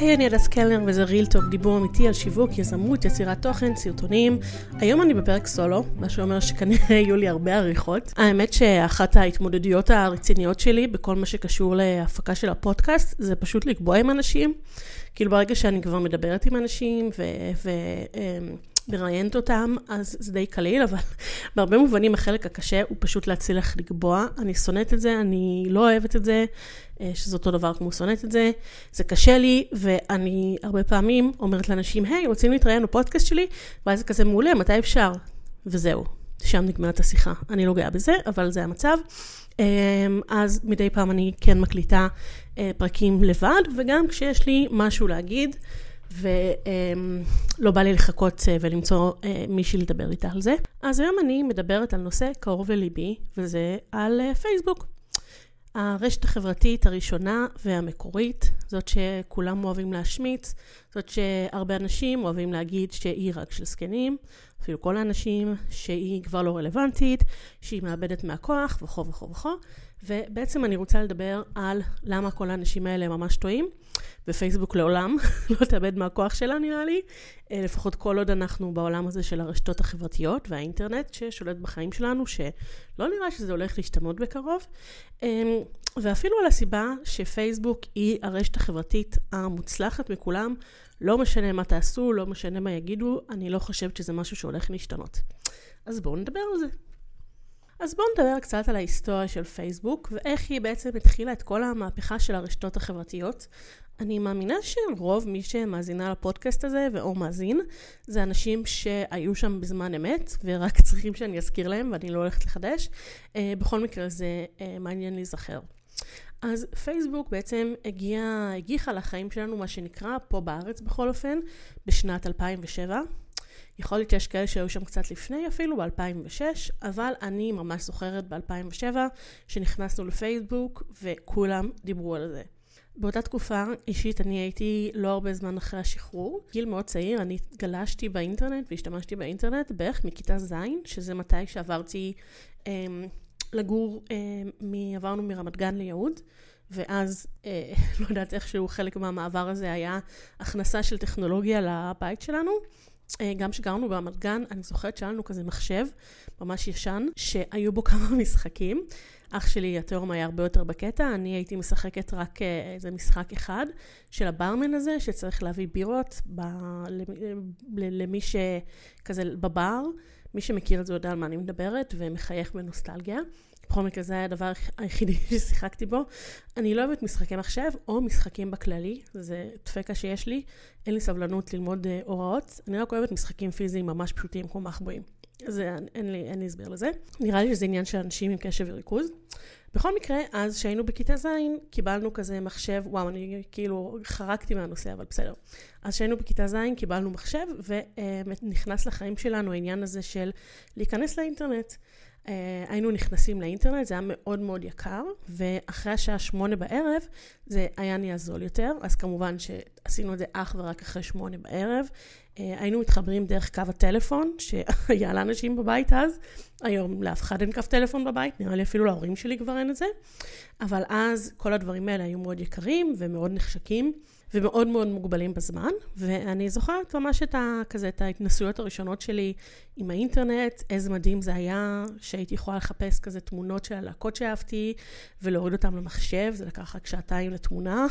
היי, אני הדס קלנר וזה ריל טוק, דיבור אמיתי על שיווק, יזמות, יצירת תוכן, סרטונים. היום אני בפרק סולו, מה שאומר שכנראה יהיו לי הרבה עריכות. האמת שאחת ההתמודדויות הרציניות שלי בכל מה שקשור להפקה של הפודקאסט, זה פשוט לקבוע עם אנשים. כאילו ברגע שאני כבר מדברת עם אנשים ו... ו אמ, מראיינת אותם, אז זה די קליל, אבל בהרבה מובנים החלק הקשה הוא פשוט להצליח לקבוע. אני שונאת את זה, אני לא אוהבת את זה, אה, שזה אותו דבר כמו שונאת את זה. זה קשה לי, ואני הרבה פעמים אומרת לאנשים, היי, רוצים להתראיין בפודקאסט שלי? ואז זה כזה מעולה, מתי אפשר? וזהו, שם נגמרת השיחה. אני לא גאה בזה, אבל זה המצב. אמ, אז מדי פעם אני כן מקליטה אה, פרקים לבד, וגם כשיש לי משהו להגיד, ולא בא לי לחכות אה, ולמצוא אה, מישהי לדבר איתה על זה. אז היום אני מדברת על נושא קרוב לליבי, וזה על אה, פייסבוק. הרשת החברתית הראשונה והמקורית, זאת שכולם אוהבים להשמיץ, זאת שהרבה אנשים אוהבים להגיד שהיא רק של זקנים, אפילו כל האנשים, שהיא כבר לא רלוונטית, שהיא מאבדת מהכוח וכו' וכו' וכו'. ובעצם אני רוצה לדבר על למה כל האנשים האלה ממש טועים, ופייסבוק לעולם לא תאבד מהכוח שלה נראה לי, אה, לפחות כל עוד אנחנו בעולם הזה של הרשתות החברתיות והאינטרנט ששולט בחיים שלנו, שלא נראה שזה הולך להשתנות בקרוב, אמ, ואפילו על הסיבה שפייסבוק היא הרשת החברתית המוצלחת מכולם, לא משנה מה תעשו, לא משנה מה יגידו, אני לא חושבת שזה משהו שהולך להשתנות. אז בואו נדבר על זה. אז בואו נדבר קצת על ההיסטוריה של פייסבוק, ואיך היא בעצם התחילה את כל המהפכה של הרשתות החברתיות. אני מאמינה שרוב מי שמאזינה לפודקאסט הזה, ואו מאזין, זה אנשים שהיו שם בזמן אמת, ורק צריכים שאני אזכיר להם, ואני לא הולכת לחדש. אה, בכל מקרה זה אה, מעניין להיזכר. אז פייסבוק בעצם הגיע, הגיחה לחיים שלנו, מה שנקרא, פה בארץ בכל אופן, בשנת 2007. יכול להיות שיש כאלה שהיו שם קצת לפני אפילו, ב-2006, אבל אני ממש זוכרת ב-2007 שנכנסנו לפייסבוק וכולם דיברו על זה. באותה תקופה אישית אני הייתי לא הרבה זמן אחרי השחרור, גיל מאוד צעיר, אני גלשתי באינטרנט והשתמשתי באינטרנט בערך מכיתה ז', שזה מתי שעברתי אה, לגור, אה, מ, עברנו מרמת גן ליהוד. ואז, אה, לא יודעת איכשהו חלק מהמעבר הזה היה הכנסה של טכנולוגיה לבית שלנו. אה, גם כשגרנו ברמת גן, אני זוכרת שהיה לנו כזה מחשב ממש ישן, שהיו בו כמה משחקים. אח שלי התאום היה הרבה יותר בקטע, אני הייתי משחקת רק אה, איזה משחק אחד של הברמן הזה, שצריך להביא בירות ב, למי שכזה בבר. מי שמכיר את זה יודע על מה אני מדברת ומחייך בנוסטלגיה. בכל מקרה זה היה הדבר היחידי ששיחקתי בו. אני לא אוהבת משחקי מחשב או משחקים בכללי, זה דפקה שיש לי. אין לי סבלנות ללמוד uh, הוראות. אני רק אוהבת משחקים פיזיים ממש פשוטים כמו מחבואים. זה, אין לי, אין לי הסבר לזה. נראה לי שזה עניין של אנשים עם קשב וריכוז. בכל מקרה, אז כשהיינו בכיתה ז', קיבלנו כזה מחשב, וואו, אני כאילו חרקתי מהנושא, אבל בסדר. אז כשהיינו בכיתה ז', קיבלנו מחשב, ונכנס לחיים שלנו העניין הזה של להיכנס לאינטרנט. Uh, היינו נכנסים לאינטרנט, זה היה מאוד מאוד יקר, ואחרי השעה שמונה בערב זה היה נהיה זול יותר, אז כמובן שעשינו את זה אך ורק אחרי שמונה בערב. Uh, היינו מתחברים דרך קו הטלפון, שהיה לאנשים בבית אז, היום לאף אחד אין קו טלפון בבית, נראה לי אפילו להורים שלי כבר אין את זה, אבל אז כל הדברים האלה היו מאוד יקרים ומאוד נחשקים. ומאוד מאוד מוגבלים בזמן, ואני זוכרת ממש את, ה, כזה, את ההתנסויות הראשונות שלי עם האינטרנט, איזה מדהים זה היה, שהייתי יכולה לחפש כזה תמונות של הלהקות שאהבתי, ולהוריד אותן למחשב, זה לקח רק שעתיים לתמונה,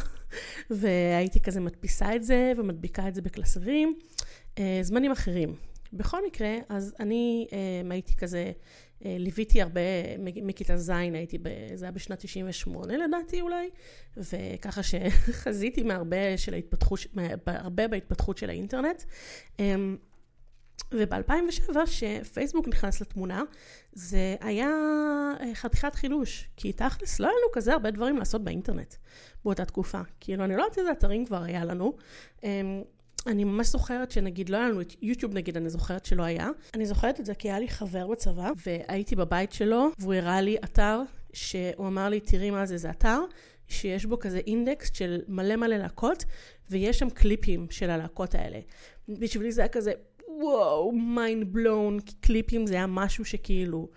והייתי כזה מדפיסה את זה, ומדביקה את זה בקלסרים, אה, זמנים אחרים. בכל מקרה, אז אני אה, הייתי כזה אה, ליוויתי הרבה, מכיתה ז' הייתי, ב, זה היה בשנת 98 לדעתי אולי, וככה שחזיתי מהרבה של ההתפתחות, הרבה בהתפתחות של האינטרנט. אמ, וב-2007, כשפייסבוק נכנס לתמונה, זה היה אה, חתיכת חידוש, כי תכלס לא היה לנו כזה הרבה דברים לעשות באינטרנט באותה תקופה. כאילו, אני לא יודעת איזה אתרים כבר היה לנו. אני ממש זוכרת שנגיד לא היה לנו את יוטיוב נגיד, אני זוכרת שלא היה. אני זוכרת את זה כי היה לי חבר בצבא, והייתי בבית שלו, והוא הראה לי אתר, שהוא אמר לי, תראי מה זה, זה אתר שיש בו כזה אינדקס של מלא מלא להקות, ויש שם קליפים של הלהקות האלה. בשבילי זה היה כזה, וואו, mind blown, קליפים זה היה משהו שכאילו...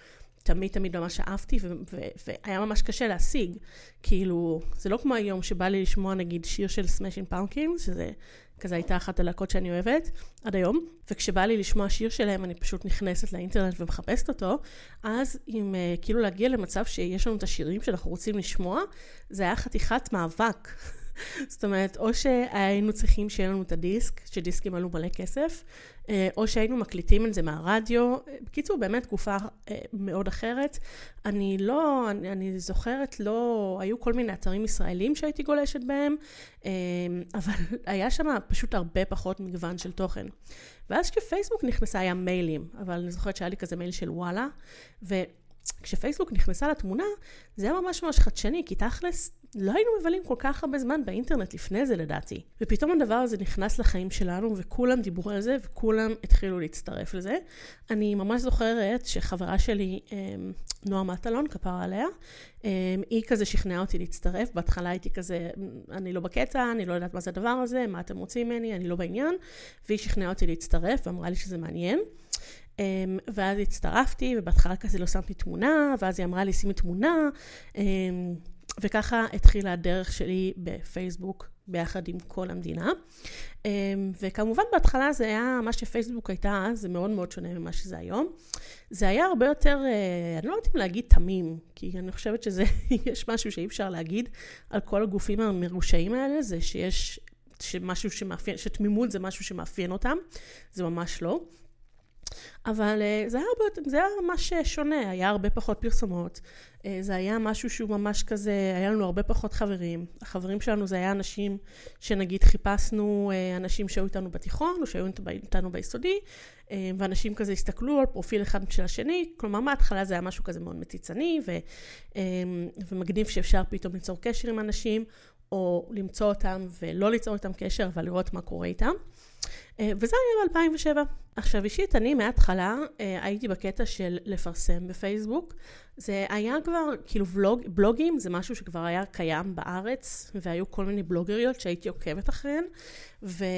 תמיד תמיד ממש אהבתי, ו- והיה ממש קשה להשיג. כאילו, זה לא כמו היום שבא לי לשמוע נגיד שיר של Smashing Pumpkins, שזה כזה הייתה אחת הלהקות שאני אוהבת עד היום, וכשבא לי לשמוע שיר שלהם אני פשוט נכנסת לאינטרנט ומחפשת אותו, אז אם uh, כאילו להגיע למצב שיש לנו את השירים שאנחנו רוצים לשמוע, זה היה חתיכת מאבק. זאת אומרת, או שהיינו צריכים שיהיה לנו את הדיסק, שדיסקים עלו מלא כסף, אה, או שהיינו מקליטים את זה מהרדיו. בקיצור, באמת תקופה אה, מאוד אחרת. אני לא, אני, אני זוכרת, לא, היו כל מיני אתרים ישראלים שהייתי גולשת בהם, אה, אבל היה שם פשוט הרבה פחות מגוון של תוכן. ואז כשפייסבוק נכנסה היה מיילים, אבל אני זוכרת שהיה לי כזה מייל של וואלה, ו... כשפייסבוק נכנסה לתמונה, זה היה ממש ממש חדשני, כי תכלס, לא היינו מבלים כל כך הרבה זמן באינטרנט לפני זה לדעתי. ופתאום הדבר הזה נכנס לחיים שלנו, וכולם דיברו על זה, וכולם התחילו להצטרף לזה. אני ממש זוכרת שחברה שלי, אמ, נועה מטלון, כפרה עליה, אמ, היא כזה שכנעה אותי להצטרף. בהתחלה הייתי כזה, אני לא בקטע, אני לא יודעת מה זה הדבר הזה, מה אתם רוצים ממני, אני לא בעניין. והיא שכנעה אותי להצטרף, ואמרה לי שזה מעניין. Um, ואז הצטרפתי, ובהתחלה כזה לא שמתי תמונה, ואז היא אמרה לי, שימי תמונה, um, וככה התחילה הדרך שלי בפייסבוק ביחד עם כל המדינה. Um, וכמובן בהתחלה זה היה, מה שפייסבוק הייתה אז, זה מאוד מאוד שונה ממה שזה היום. זה היה הרבה יותר, uh, אני לא יודעת אם להגיד תמים, כי אני חושבת שזה, יש משהו שאי אפשר להגיד על כל הגופים המרושעים האלה, זה שיש שמשהו שמאפיין, שתמימות זה משהו שמאפיין אותם, זה ממש לא. אבל אה, זה היה, הרבה, זה היה ממש אה, שונה, היה הרבה פחות פרסומות. אה, זה היה משהו שהוא ממש כזה, היה לנו הרבה פחות חברים. החברים שלנו זה היה אנשים שנגיד חיפשנו אנשים שהיו איתנו בתיכון, או שהיו איתנו ביסודי, ואנשים כזה הסתכלו על פרופיל אחד של השני. כלומר, מההתחלה זה היה משהו כזה מאוד מציצני, ו, ומגניב שאפשר פתאום ליצור קשר עם אנשים, או למצוא אותם ולא ליצור איתם קשר, אבל לראות מה קורה איתם. אה, וזה היה ב-2007. עכשיו אישית, אני מההתחלה אה, הייתי בקטע של לפרסם בפייסבוק. זה היה כבר, כאילו בלוג, בלוגים זה משהו שכבר היה קיים בארץ, והיו כל מיני בלוגריות שהייתי עוקבת אחריהן, ואני,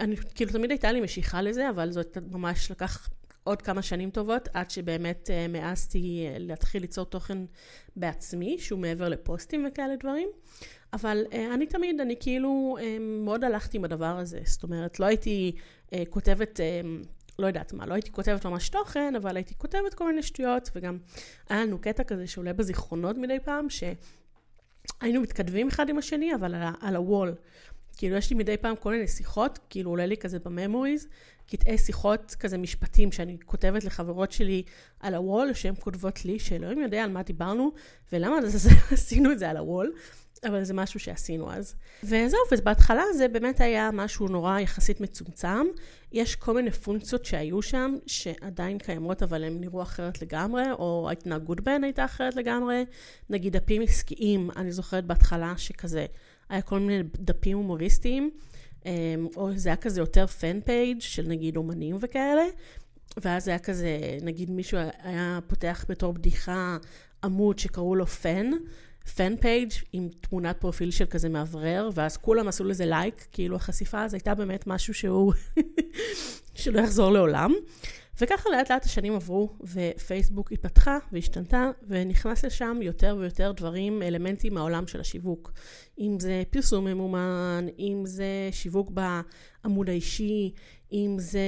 אני, כאילו תמיד הייתה לי משיכה לזה, אבל זאת ממש לקח עוד כמה שנים טובות, עד שבאמת uh, מעזתי להתחיל ליצור תוכן בעצמי, שהוא מעבר לפוסטים וכאלה דברים. אבל uh, אני תמיד, אני כאילו מאוד הלכתי עם הדבר הזה. זאת אומרת, לא הייתי כותבת, לא יודעת מה, לא הייתי כותבת ממש תוכן, אבל הייתי כותבת כל מיני שטויות, וגם היה לנו קטע כזה שעולה בזיכרונות מדי פעם, שהיינו מתכתבים אחד עם השני, אבל על, הוול. כאילו, יש לי מדי פעם כל מיני שיחות, כאילו עולה לי כזה בממוריז, קטעי שיחות כזה משפטים שאני כותבת לחברות שלי על הוול, שהן כותבות לי, שאלוהים יודע על מה דיברנו, ולמה עשינו את זה על הוול. אבל זה משהו שעשינו אז. וזהו, ובהתחלה זה באמת היה משהו נורא יחסית מצומצם. יש כל מיני פונקציות שהיו שם, שעדיין קיימות, אבל הן נראו אחרת לגמרי, או ההתנהגות בהן הייתה אחרת לגמרי. נגיד דפים עסקיים, אני זוכרת בהתחלה שכזה, היה כל מיני דפים הומוריסטיים, או זה היה כזה יותר fan page של נגיד אומנים וכאלה. ואז זה היה כזה, נגיד מישהו היה פותח בתור בדיחה עמוד שקראו לו fan, fan page עם תמונת פרופיל של כזה מאוורר, ואז כולם עשו לזה לייק, כאילו החשיפה הזו הייתה באמת משהו שהוא, שלא יחזור לעולם. וככה לאט לאט השנים עברו, ופייסבוק התפתחה והשתנתה, ונכנס לשם יותר ויותר דברים, אלמנטים מהעולם של השיווק. אם זה פרסום ממומן, אם זה שיווק בעמוד האישי, אם זה,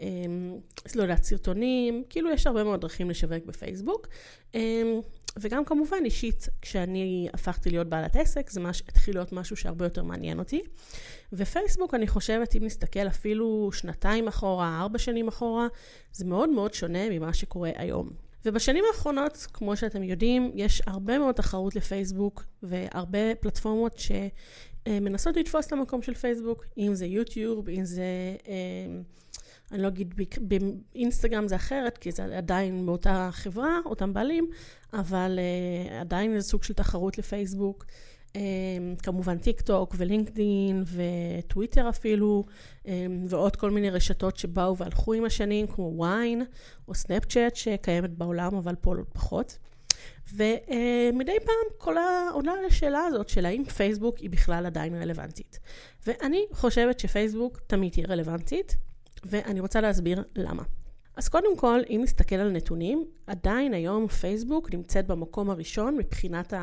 אמ, לא יודעת, סרטונים, כאילו יש הרבה מאוד דרכים לשווק בפייסבוק. אמ, וגם כמובן אישית, כשאני הפכתי להיות בעלת עסק, זה מש, התחיל להיות משהו שהרבה יותר מעניין אותי. ופייסבוק, אני חושבת, אם נסתכל אפילו שנתיים אחורה, ארבע שנים אחורה, זה מאוד מאוד שונה ממה שקורה היום. ובשנים האחרונות, כמו שאתם יודעים, יש הרבה מאוד תחרות לפייסבוק, והרבה פלטפורמות שמנסות לתפוס את המקום של פייסבוק, אם זה יוטיוב, אם זה... אה, אני לא אגיד, באינסטגרם זה אחרת, כי זה עדיין באותה חברה, אותם בעלים, אבל uh, עדיין זה סוג של תחרות לפייסבוק. Um, כמובן טיק טוק ולינקדין וטוויטר אפילו, um, ועוד כל מיני רשתות שבאו והלכו עם השנים, כמו ויין או סנאפצ'אט שקיימת בעולם, אבל פה לא, פחות. ומדי uh, פעם כל העונה לשאלה הזאת של האם פייסבוק היא בכלל עדיין רלוונטית. ואני חושבת שפייסבוק תמיד תהיה רלוונטית, ואני רוצה להסביר למה. אז קודם כל, אם נסתכל על נתונים, עדיין היום פייסבוק נמצאת במקום הראשון מבחינת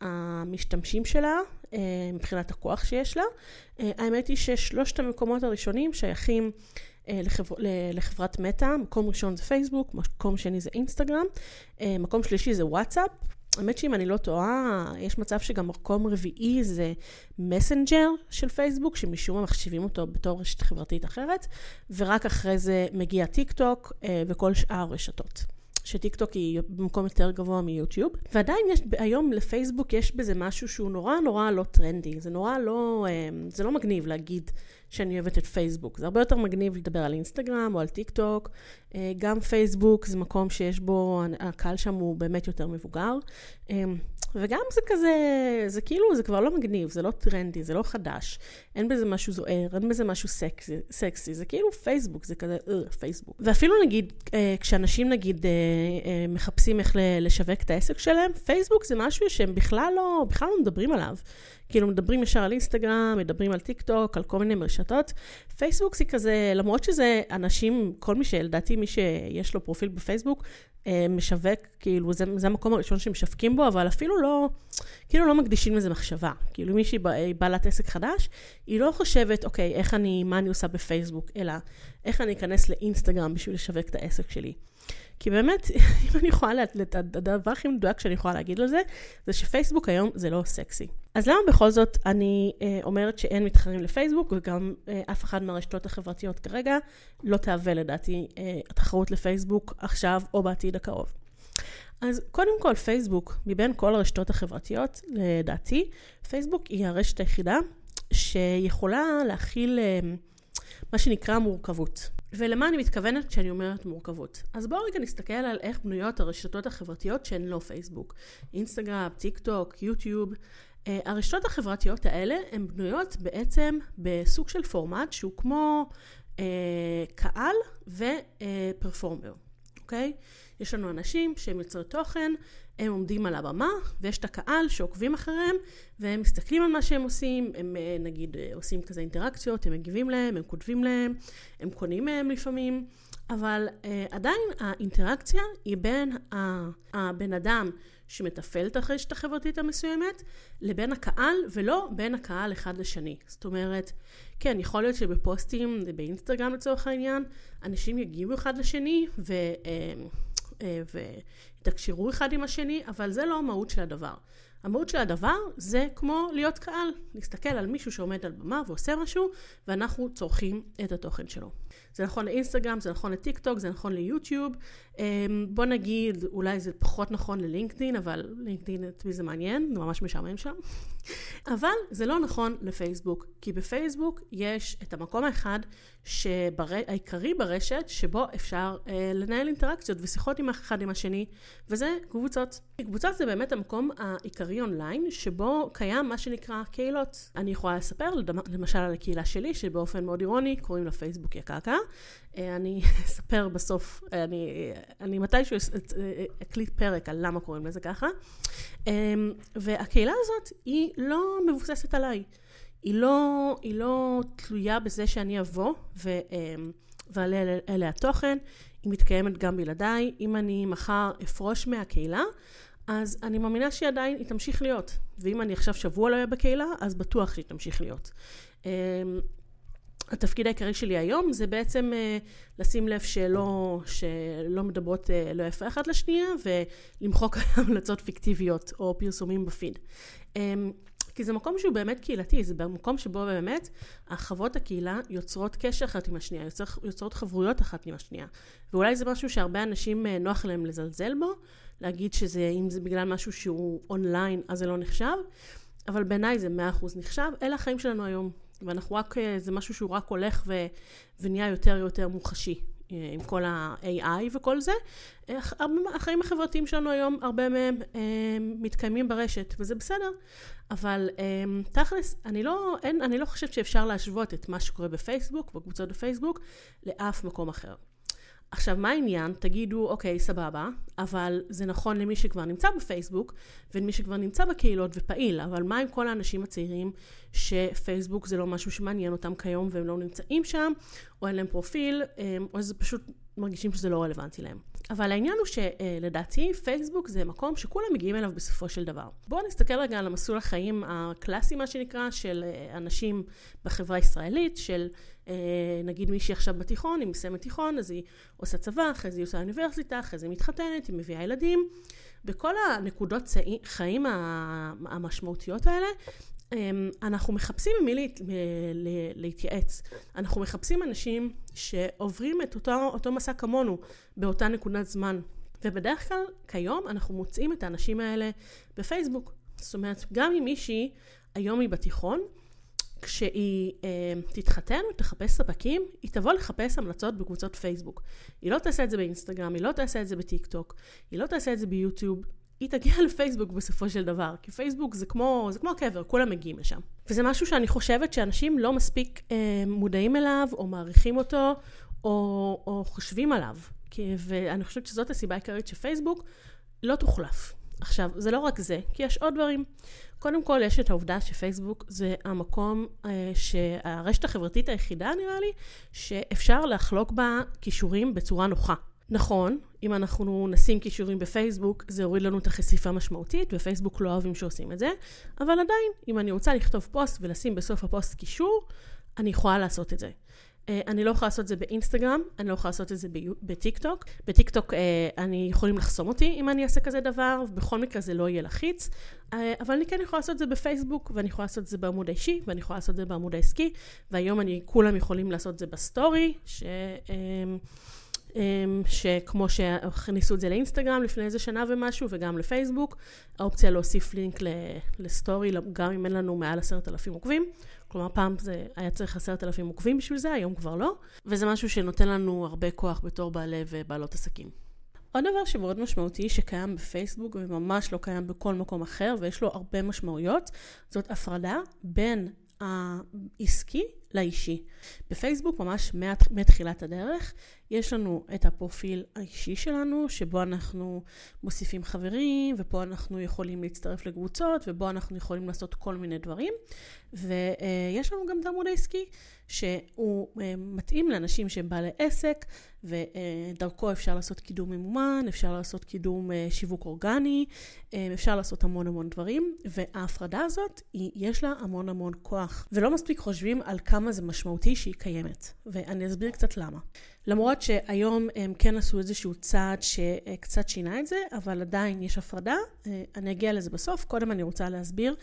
המשתמשים שלה, אה, מבחינת הכוח שיש לה. אה, האמת היא ששלושת המקומות הראשונים שייכים אה, לחבר, לחברת מטא, מקום ראשון זה פייסבוק, מקום שני זה אינסטגרם, מקום שלישי זה וואטסאפ. האמת שאם אני לא טועה, יש מצב שגם מקום רביעי זה מסנג'ר של פייסבוק, שמשום מה מחשיבים אותו בתור רשת חברתית אחרת, ורק אחרי זה מגיע טיק טוק וכל שאר הרשתות. שטיקטוק היא במקום יותר גבוה מיוטיוב. ועדיין יש, היום לפייסבוק יש בזה משהו שהוא נורא נורא לא טרנדי. זה נורא לא, אמ, זה לא מגניב להגיד שאני אוהבת את פייסבוק. זה הרבה יותר מגניב לדבר על אינסטגרם או על טיק טוק. אה, גם פייסבוק זה מקום שיש בו, הקהל שם הוא באמת יותר מבוגר. אמ, וגם זה כזה, זה כאילו, זה כבר לא מגניב, זה לא טרנדי, זה לא חדש. אין בזה משהו זוהר, אין בזה משהו סקסי, סקסי. זה כאילו פייסבוק, זה כזה, אה, פייסבוק. ואפילו נגיד, אה, כשאנשים נגיד אה, אה, מחפשים איך לשווק את העסק שלהם, פייסבוק זה משהו שהם בכלל לא, בכלל לא מדברים עליו. כאילו מדברים ישר על אינסטגרם, מדברים על טיק טוק, על כל מיני רשתות. פייסבוק זה כזה, למרות שזה אנשים, כל מי שלדעתי מי שיש לו פרופיל בפייסבוק, אה, משווק, כאילו זה, זה המקום הראשון שמשווקים בו, אבל אפילו לא, כאילו לא מקדישים לזה מחשבה. כאילו מישהי בעלת עסק חדש, היא לא חושבת, אוקיי, איך אני, מה אני עושה בפייסבוק, אלא איך אני אכנס לאינסטגרם בשביל לשווק את העסק שלי. כי באמת, אם אני יכולה, הדבר הכי מדויק שאני יכולה להגיד על זה, זה שפייסבוק היום זה לא סקסי. אז למה בכל זאת אני אה, אומרת שאין מתחרים לפייסבוק, וגם אה, אף אחד מהרשתות החברתיות כרגע לא תהווה לדעתי אה, תחרות לפייסבוק עכשיו או בעתיד הקרוב. אז קודם כל, פייסבוק, מבין כל הרשתות החברתיות, לדעתי, פייסבוק היא הרשת היחידה שיכולה להכיל אה, מה שנקרא מורכבות. ולמה אני מתכוונת כשאני אומרת מורכבות? אז בואו רגע נסתכל על איך בנויות הרשתות החברתיות שהן לא פייסבוק. אינסטגרם, טיק טוק, יוטיוב. Uh, הרשתות החברתיות האלה הן בנויות בעצם בסוג של פורמט שהוא כמו uh, קהל ופרפורמר, אוקיי? Uh, יש לנו אנשים שהם יוצרי תוכן, הם עומדים על הבמה, ויש את הקהל שעוקבים אחריהם, והם מסתכלים על מה שהם עושים, הם אה, נגיד אה, עושים כזה אינטראקציות, הם מגיבים להם, הם כותבים להם, הם קונים מהם לפעמים, אבל uh, עדיין האינטראקציה היא בין הבן אדם שמתפעל את הרשת החברתית המסוימת, לבין הקהל, ולא בין הקהל אחד לשני. זאת אומרת, כן, יכול להיות שבפוסטים, באינסטגרם לצורך העניין, אנשים יגיבו אחד לשני, ו... אה, ויתקשרו אחד עם השני, אבל זה לא המהות של הדבר. המהות של הדבר זה כמו להיות קהל, להסתכל על מישהו שעומד על במה ועושה משהו, ואנחנו צורכים את התוכן שלו. זה נכון לאינסטגרם, זה נכון לטיק טוק, זה נכון ליוטיוב. אמ, בוא נגיד, אולי זה פחות נכון ללינקדין, אבל לינקדין את מי זה מעניין, זה ממש משעמם שם. אבל זה לא נכון לפייסבוק, כי בפייסבוק יש את המקום האחד שבר... העיקרי ברשת, שבו אפשר אה, לנהל אינטראקציות ושיחות עם אחד עם השני, וזה קבוצות. קבוצות זה באמת המקום העיקרי אונליין, שבו קיים מה שנקרא קהילות. אני יכולה לספר, למשל על הקהילה שלי, שבאופן מאוד אירוני קוראים לה פייסבוק יא קקה. אה, אני אספר בסוף, אני, אני מתישהו אקליט פרק על למה קוראים לזה ככה. והקהילה הזאת היא לא מבוססת עליי. היא לא, היא לא תלויה בזה שאני אבוא ו, ועלה אליה תוכן, היא מתקיימת גם בלעדיי. אם אני מחר אפרוש מהקהילה, אז אני מאמינה שהיא עדיין, היא תמשיך להיות. ואם אני עכשיו שבוע לא אהיה בקהילה, אז בטוח שהיא תמשיך להיות. אמ, התפקיד העיקרי שלי היום זה בעצם uh, לשים לב שלא, שלא מדברות uh, לא יפה אחת לשנייה ולמחוק המלצות פיקטיביות או פרסומים בפיד. Um, כי זה מקום שהוא באמת קהילתי, זה במקום שבו באמת החברות הקהילה יוצרות קשר אחת עם השנייה, יוצר, יוצרות חברויות אחת עם השנייה. ואולי זה משהו שהרבה אנשים uh, נוח להם לזלזל בו, להגיד שזה, אם זה בגלל משהו שהוא אונליין אז זה לא נחשב, אבל בעיניי זה מאה אחוז נחשב, אלה החיים שלנו היום. ואנחנו רק, אה, זה משהו שהוא רק הולך ו, ונהיה יותר ויותר מוחשי אה, עם כל ה-AI וכל זה. אה, החיים החברתיים שלנו היום, הרבה מהם מתקיימים ברשת, וזה בסדר. אבל תכלס, אני לא, אין, אני לא חושבת שאפשר להשוות את מה שקורה בפייסבוק, בקבוצות בפייסבוק, לאף מקום אחר. עכשיו, מה העניין? תגידו, אוקיי, סבבה, אבל זה נכון למי שכבר נמצא בפייסבוק, ולמי שכבר נמצא בקהילות ופעיל, אבל מה עם כל האנשים הצעירים שפייסבוק זה לא משהו שמעניין אותם כיום והם לא נמצאים שם, או אין להם פרופיל, אמ, או זה פשוט מרגישים שזה לא רלוונטי להם. אבל העניין הוא שלדעתי פייסבוק זה מקום שכולם מגיעים אליו בסופו של דבר. בואו נסתכל רגע על המסלול החיים הקלאסי מה שנקרא של אה, אנשים בחברה הישראלית, של אה, נגיד מישהי עכשיו בתיכון, היא מסיימת תיכון, אז היא עושה צבא, אחרי זה היא עושה אוניברסיטה, אחרי זה היא מתחתנת, היא מביאה ילדים. בכל הנקודות חיים המשמעותיות האלה, אנחנו מחפשים עם מי לה, להתייעץ. אנחנו מחפשים אנשים שעוברים את אותו, אותו מסע כמונו באותה נקודת זמן. ובדרך כלל, כיום, אנחנו מוצאים את האנשים האלה בפייסבוק. זאת אומרת, גם אם מישהי היום היא בתיכון, כשהיא אה, תתחתן ותחפש ספקים, היא תבוא לחפש המלצות בקבוצות פייסבוק. היא לא תעשה את זה באינסטגרם, היא לא תעשה את זה בטיק טוק, היא לא תעשה את זה ביוטיוב, היא תגיע לפייסבוק בסופו של דבר, כי פייסבוק זה כמו, זה כמו קבר, כולם מגיעים לשם. וזה משהו שאני חושבת שאנשים לא מספיק אה, מודעים אליו, או מעריכים אותו, או, או חושבים עליו. כי, ואני חושבת שזאת הסיבה העיקרית שפייסבוק לא תוחלף. עכשיו, זה לא רק זה, כי יש עוד דברים. קודם כל, יש את העובדה שפייסבוק זה המקום, אה, שהרשת החברתית היחידה, נראה לי, שאפשר לחלוק בה קישורים בצורה נוחה. נכון, אם אנחנו נשים קישורים בפייסבוק, זה יוריד לנו את החשיפה משמעותית, ופייסבוק לא אוהבים שעושים את זה, אבל עדיין, אם אני רוצה לכתוב פוסט ולשים בסוף הפוסט קישור, אני יכולה לעשות את זה. אה, אני לא יכולה לעשות את זה באינסטגרם, אני לא יכולה לעשות את זה בטיק טוק. בטיק טוק אה, אני יכולים לחסום אותי אם אני אעשה כזה דבר, ובכל מקרה זה לא יהיה לחיץ. אה, אבל אני כן יכולה לעשות את זה בפייסבוק, ואני יכולה לעשות את זה בעמוד האישי, ואני יכולה לעשות את זה בעמוד העסקי, והיום אני, כולם יכולים לעשות את זה בסטורי, ש... אמ, שכמו שהכניסו את זה לאינסטגרם לפני איזה שנה ומשהו, וגם לפייסבוק, האופציה להוסיף לינק לסטורי, גם אם אין לנו מעל עשרת אלפים עוקבים. כלומר, פעם זה היה צריך עשרת אלפים עוקבים בשביל זה, היום כבר לא. וזה משהו שנותן לנו הרבה כוח בתור בעלי ובעלות עסקים. עוד דבר שמאוד משמעותי שקיים בפייסבוק וממש לא קיים בכל מקום אחר ויש לו הרבה משמעויות, זאת הפרדה בין העסקי לאישי. בפייסבוק ממש מתחילת הדרך יש לנו את הפרופיל האישי שלנו, שבו אנחנו מוסיפים חברים, ופה אנחנו יכולים להצטרף לקבוצות, ובו אנחנו יכולים לעשות כל מיני דברים. ויש לנו גם את העמוד העסקי, שהוא אה, מתאים לאנשים שהם בעלי עסק, ודרכו אפשר לעשות קידום ממומן, אפשר לעשות קידום אה, שיווק אורגני, אה, אפשר לעשות המון המון דברים, וההפרדה הזאת, יש לה המון המון כוח. ולא מספיק חושבים על כמה זה משמעותי שהיא קיימת, ואני אסביר קצת למה. למרות שהיום הם כן עשו איזשהו צעד שקצת שינה את זה, אבל עדיין יש הפרדה. אה, אני אגיע לזה בסוף. קודם אני רוצה להסביר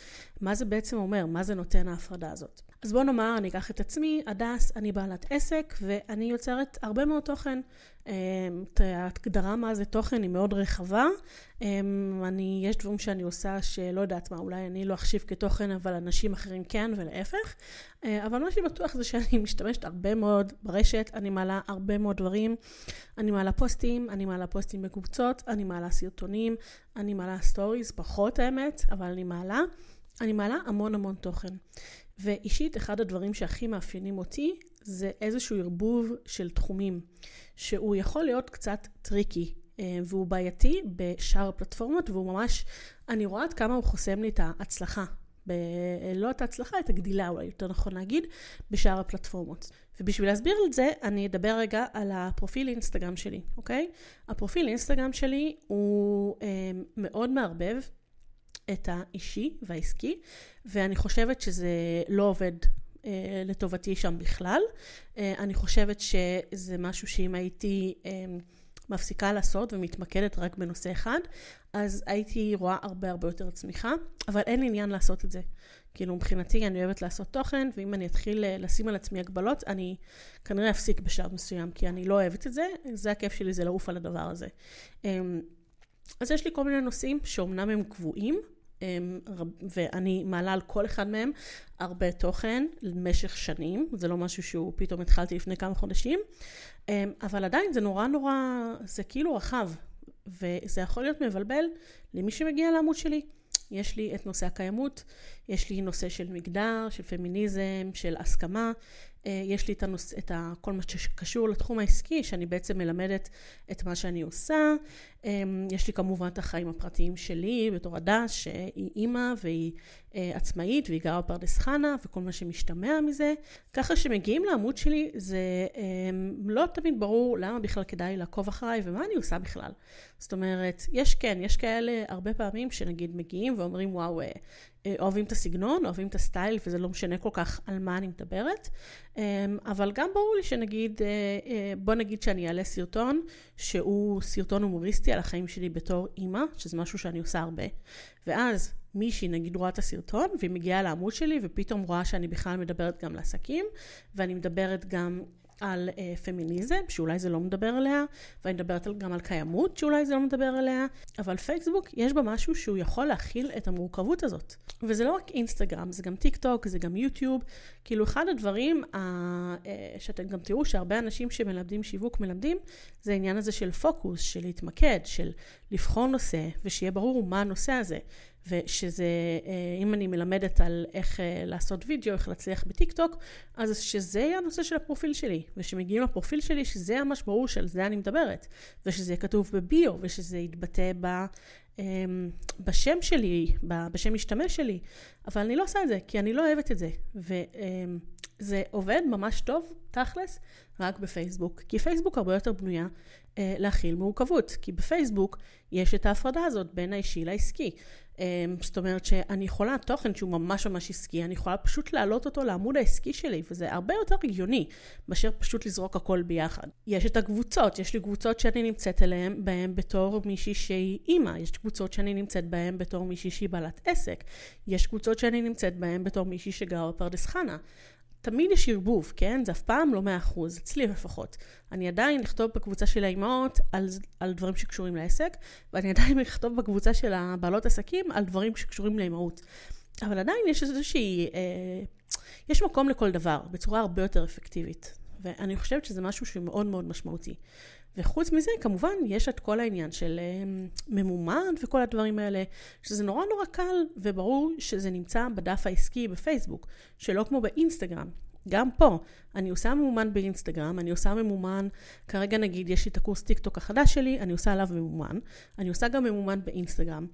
מה זה בעצם אומר, מה זה נותן ההפרדה הזאת. אז בוא נאמר, אני אקח את עצמי, הדס, אני בעלת עסק, ואני יוצרת הרבה מאוד תוכן. אמ, ההגדרה מה זה תוכן היא מאוד רחבה. אמ, אני, יש דברים שאני עושה שלא יודעת מה, אולי אני לא אחשיב כתוכן, אבל אנשים אחרים כן, ולהפך. אה, אבל מה שבטוח זה שאני משתמשת הרבה מאוד ברשת, אני מעלה הרבה מאוד דברים. אני מעלה פוסטים, אני מעלה פוסטים בקבוצות, אני מעלה סרטונים, אני מעלה סטוריז, פחות האמת, אבל אני מעלה. אני מעלה המון המון תוכן. ואישית, אחד הדברים שהכי מאפיינים אותי זה איזשהו ערבוב של תחומים, שהוא יכול להיות קצת טריקי, אה, והוא בעייתי בשאר הפלטפורמות, והוא ממש, אני רואה עד כמה הוא חוסם לי את ההצלחה. ב... לא את ההצלחה, את הגדילה אולי, יותר נכון להגיד, בשאר הפלטפורמות. ובשביל להסביר את זה, אני אדבר רגע על הפרופיל אינסטגרם שלי, אוקיי? הפרופיל אינסטגרם שלי הוא אה, מאוד מערבב את האישי והעסקי, ואני חושבת שזה לא עובד אה, לטובתי שם בכלל. אה, אני חושבת שזה משהו שאם הייתי אה, מפסיקה לעשות ומתמקדת רק בנושא אחד, אז הייתי רואה הרבה הרבה יותר צמיחה, אבל אין עניין לעשות את זה. כאילו מבחינתי אני אוהבת לעשות תוכן, ואם אני אתחיל לשים על עצמי הגבלות, אני כנראה אפסיק בשלב מסוים, כי אני לא אוהבת את זה, זה הכיף שלי, זה לעוף על הדבר הזה. אז יש לי כל מיני נושאים שאומנם הם קבועים, ואני מעלה על כל אחד מהם הרבה תוכן למשך שנים, זה לא משהו שהוא פתאום התחלתי לפני כמה חודשים, אבל עדיין זה נורא נורא, זה כאילו רחב, וזה יכול להיות מבלבל למי שמגיע לעמוד שלי. יש לי את נושא הקיימות, יש לי נושא של מגדר, של פמיניזם, של הסכמה, יש לי את, הנוס, את כל מה שקשור לתחום העסקי, שאני בעצם מלמדת את מה שאני עושה. אמ, יש לי כמובן את החיים הפרטיים שלי בתור הדס, שהיא אימא והיא אה, עצמאית והיא גרה בפרדס חנה וכל מה שמשתמע מזה. ככה שמגיעים לעמוד שלי זה אמ, לא תמיד ברור למה בכלל כדאי לעקוב אחריי ומה אני עושה בכלל. זאת אומרת, יש כן, יש כאלה הרבה פעמים שנגיד מגיעים ואומרים וואו, אה, אה, אוהבים את הסגנון, אוהבים את הסטייל, וזה לא משנה כל כך על מה אני מדברת. אמ, אבל גם ברור לי שנגיד, בוא נגיד שאני אעלה סרטון, שהוא סרטון הומוריסטי על החיים שלי בתור אימא, שזה משהו שאני עושה הרבה. ואז מישהי נגיד רואה את הסרטון, והיא מגיעה לעמוד שלי, ופתאום רואה שאני בכלל מדברת גם לעסקים, ואני מדברת גם על uh, פמיניזם, שאולי זה לא מדבר עליה, ואני מדברת גם על קיימות, שאולי זה לא מדבר עליה, אבל פייסבוק, יש בה משהו שהוא יכול להכיל את המורכבות הזאת. וזה לא רק אינסטגרם, זה גם טיק טוק, זה גם יוטיוב. כאילו, אחד הדברים uh, uh, שאתם גם תראו שהרבה אנשים שמלמדים שיווק מלמדים, זה העניין הזה של פוקוס, של להתמקד, של לבחור נושא, ושיהיה ברור מה הנושא הזה. ושזה, אה, אם אני מלמדת על איך אה, לעשות וידאו, איך להצליח בטיק טוק, אז שזה יהיה הנושא של הפרופיל שלי. ושמגיעים לפרופיל שלי, שזה ממש ברור שעל זה אני מדברת. ושזה יהיה כתוב בביו, ושזה יתבטא ב... אמ, בשם שלי, בשם משתמש שלי, אבל אני לא עושה את זה, כי אני לא אוהבת את זה. וזה עובד ממש טוב, תכלס, רק בפייסבוק. כי פייסבוק הרבה יותר בנויה להכיל מורכבות, כי בפייסבוק יש את ההפרדה הזאת בין האישי לעסקי. אמ, זאת אומרת שאני יכולה, תוכן שהוא ממש ממש עסקי, אני יכולה פשוט להעלות אותו לעמוד העסקי שלי, וזה הרבה יותר הגיוני מאשר פשוט לזרוק הכל ביחד. יש את הקבוצות, יש לי קבוצות שאני נמצאת אליהן, בהן בתור מישהי שהיא אימא, יש קבוצות שאני נמצאת בהן בתור מישהי שהיא בעלת עסק, יש קבוצות שאני נמצאת בהן בתור מישהי שגרה בפרדס חנה. תמיד יש ערבוב, כן? זה אף פעם לא מאה אחוז, אצלי לפחות. אני עדיין אכתוב בקבוצה של האימהות על, על דברים שקשורים לעסק, ואני עדיין אכתוב בקבוצה של הבעלות עסקים על דברים שקשורים לאימהות. אבל עדיין יש איזושהי, אה, יש מקום לכל דבר, בצורה הרבה יותר אפקטיבית. ואני חושבת שזה משהו שהוא מאוד מאוד משמעותי. וחוץ מזה, כמובן, יש את כל העניין של אה, ממומן וכל הדברים האלה, שזה נורא נורא קל, וברור שזה נמצא בדף העסקי בפייסבוק, שלא כמו באינסטגרם. גם פה, אני עושה ממומן באינסטגרם, אני עושה ממומן, כרגע נגיד יש לי את הקורס טיקטוק החדש שלי, אני עושה עליו ממומן, אני עושה גם ממומן באינסטגרם.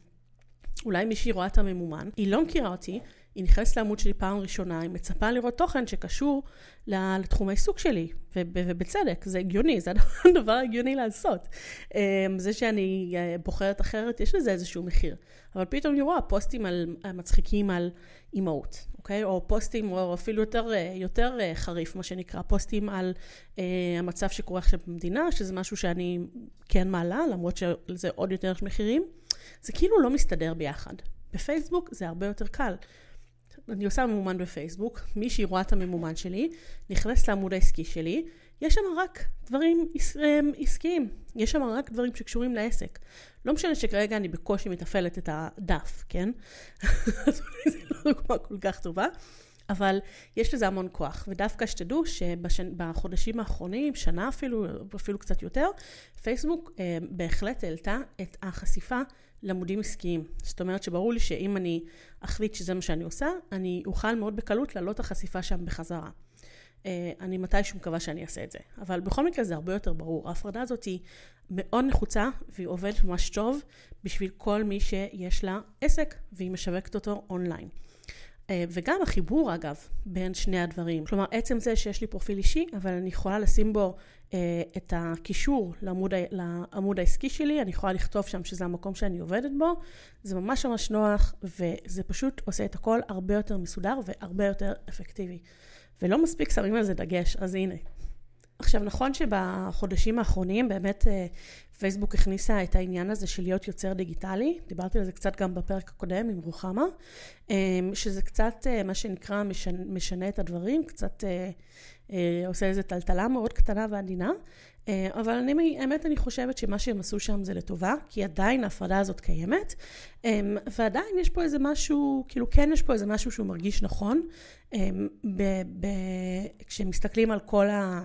אולי מישהי רואה את הממומן, היא לא מכירה אותי, היא נכנסת לעמוד שלי פעם ראשונה, היא מצפה לראות תוכן שקשור לתחום העיסוק שלי, ובצדק, זה הגיוני, זה הדבר הגיוני לעשות. אמ, זה שאני אה, בוחרת אחרת, יש לזה איזשהו מחיר. אבל פתאום אני רואה פוסטים על, מצחיקים על אימהות, אוקיי? או פוסטים, או אפילו יותר, אה, יותר אה, חריף, מה שנקרא, פוסטים על אה, המצב שקורה עכשיו במדינה, שזה משהו שאני כן מעלה, למרות שלזה עוד יותר יש מחירים. זה כאילו לא מסתדר ביחד. בפייסבוק זה הרבה יותר קל. אני עושה ממומן בפייסבוק, מישהי רואה את הממומן שלי, נכנסת לעמוד העסקי שלי, יש שם רק דברים עסקיים, יש שם רק דברים שקשורים לעסק. לא משנה שכרגע אני בקושי מתפעלת את הדף, כן? אז אולי זו לא דוגמה כל כך טובה, אבל יש לזה המון כוח. ודווקא שתדעו שבחודשים האחרונים, שנה אפילו, אפילו קצת יותר, פייסבוק אה, בהחלט העלתה את החשיפה לעמודים עסקיים. זאת אומרת שברור לי שאם אני אחליט שזה מה שאני עושה, אני אוכל מאוד בקלות להעלות את החשיפה שם בחזרה. אה, אני מתישהו מקווה שאני אעשה את זה. אבל בכל מקרה זה הרבה יותר ברור. ההפרדה הזאת היא מאוד נחוצה והיא עובדת ממש טוב בשביל כל מי שיש לה עסק והיא משווקת אותו אונליין. אה, וגם החיבור אגב בין שני הדברים. כלומר עצם זה שיש לי פרופיל אישי אבל אני יכולה לשים בו אה, את הקישור לעמוד, לעמוד העסקי שלי, אני יכולה לכתוב שם שזה המקום שאני עובדת בו, זה ממש ממש נוח וזה פשוט עושה את הכל הרבה יותר מסודר והרבה יותר אפקטיבי. ולא מספיק שמים על זה דגש, אז הנה. עכשיו, נכון שבחודשים האחרונים באמת אה, פייסבוק הכניסה את העניין הזה של להיות יוצר דיגיטלי, דיברתי על זה קצת גם בפרק הקודם עם רוחמה, אה, שזה קצת אה, מה שנקרא משנה, משנה את הדברים, קצת עושה איזו טלטלה מאוד קטנה ועדינה, אבל אני, האמת אני חושבת שמה שהם עשו שם זה לטובה, כי עדיין ההפרדה הזאת קיימת, ועדיין יש פה איזה משהו, כאילו כן יש פה איזה משהו שהוא מרגיש נכון, ב, ב, כשמסתכלים על כל ה...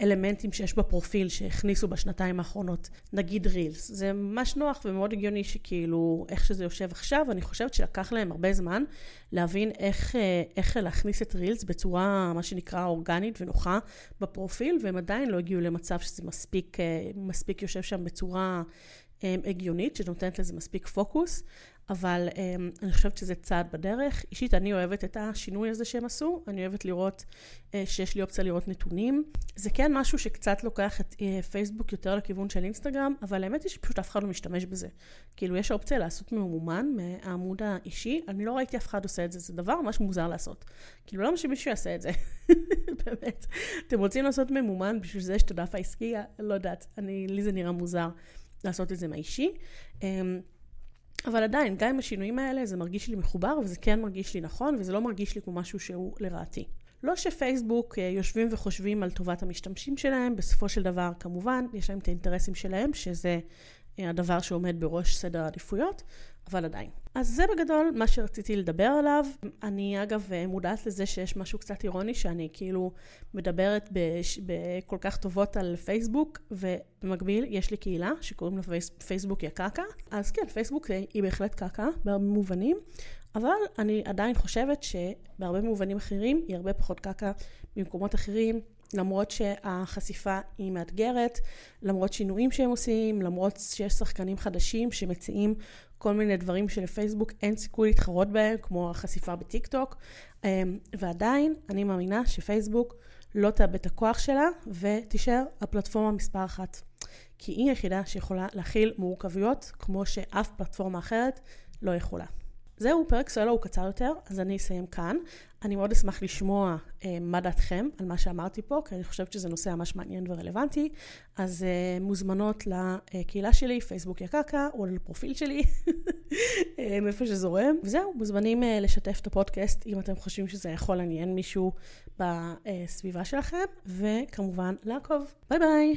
אלמנטים שיש בפרופיל שהכניסו בשנתיים האחרונות, נגיד רילס. זה ממש נוח ומאוד הגיוני שכאילו, איך שזה יושב עכשיו, אני חושבת שלקח להם הרבה זמן להבין איך, אה, איך להכניס את רילס בצורה, מה שנקרא, אורגנית ונוחה בפרופיל, והם עדיין לא הגיעו למצב שזה מספיק, אה, מספיק יושב שם בצורה הגיונית, שנותנת לזה מספיק פוקוס. אבל um, אני חושבת שזה צעד בדרך. אישית, אני אוהבת את השינוי הזה שהם עשו, אני אוהבת לראות uh, שיש לי אופציה לראות נתונים. זה כן משהו שקצת לוקח את uh, פייסבוק יותר לכיוון של אינסטגרם, אבל האמת היא שפשוט אף אחד לא משתמש בזה. כאילו, יש אופציה לעשות ממומן מהעמוד האישי, אני לא ראיתי אף אחד עושה את זה, זה דבר ממש מוזר לעשות. כאילו, למה שמישהו יעשה את זה? באמת. אתם רוצים לעשות ממומן בשביל זה שאת הדף העסקי? לא יודעת, אני, לי זה נראה מוזר לעשות את זה מהאישי. Um, אבל עדיין, גם עם השינויים האלה, זה מרגיש לי מחובר, וזה כן מרגיש לי נכון, וזה לא מרגיש לי כמו משהו שהוא לרעתי. לא שפייסבוק אה, יושבים וחושבים על טובת המשתמשים שלהם, בסופו של דבר, כמובן, יש להם את האינטרסים שלהם, שזה אה, הדבר שעומד בראש סדר העדיפויות, אבל עדיין. אז זה בגדול מה שרציתי לדבר עליו. אני אגב מודעת לזה שיש משהו קצת אירוני, שאני כאילו מדברת. בכל כך טובות על פייסבוק, ובמקביל יש לי קהילה שקוראים לה פייס... פייסבוק יא קקה. אז כן, פייסבוק היא בהחלט קקה בהרבה מובנים, אבל אני עדיין חושבת שבהרבה מובנים אחרים היא הרבה פחות קקה ממקומות אחרים. למרות שהחשיפה היא מאתגרת, למרות שינויים שהם עושים, למרות שיש שחקנים חדשים שמציעים כל מיני דברים שלפייסבוק אין סיכוי להתחרות בהם, כמו החשיפה בטיק טוק, אמ, ועדיין אני מאמינה שפייסבוק לא תאבד את הכוח שלה ותישאר הפלטפורמה מספר אחת. כי היא היחידה שיכולה להכיל מורכבויות כמו שאף פלטפורמה אחרת לא יכולה. זהו, פרק סולו הוא קצר יותר, אז אני אסיים כאן. אני מאוד אשמח לשמוע אה, מה דעתכם על מה שאמרתי פה, כי אני חושבת שזה נושא ממש מעניין ורלוונטי. אז אה, מוזמנות לקהילה שלי, פייסבוק יקקה, או לפרופיל שלי, אה, מאיפה שזורם. וזהו, מוזמנים אה, לשתף את הפודקאסט אם אתם חושבים שזה יכול לעניין מישהו בסביבה שלכם, וכמובן לעקוב. ביי ביי.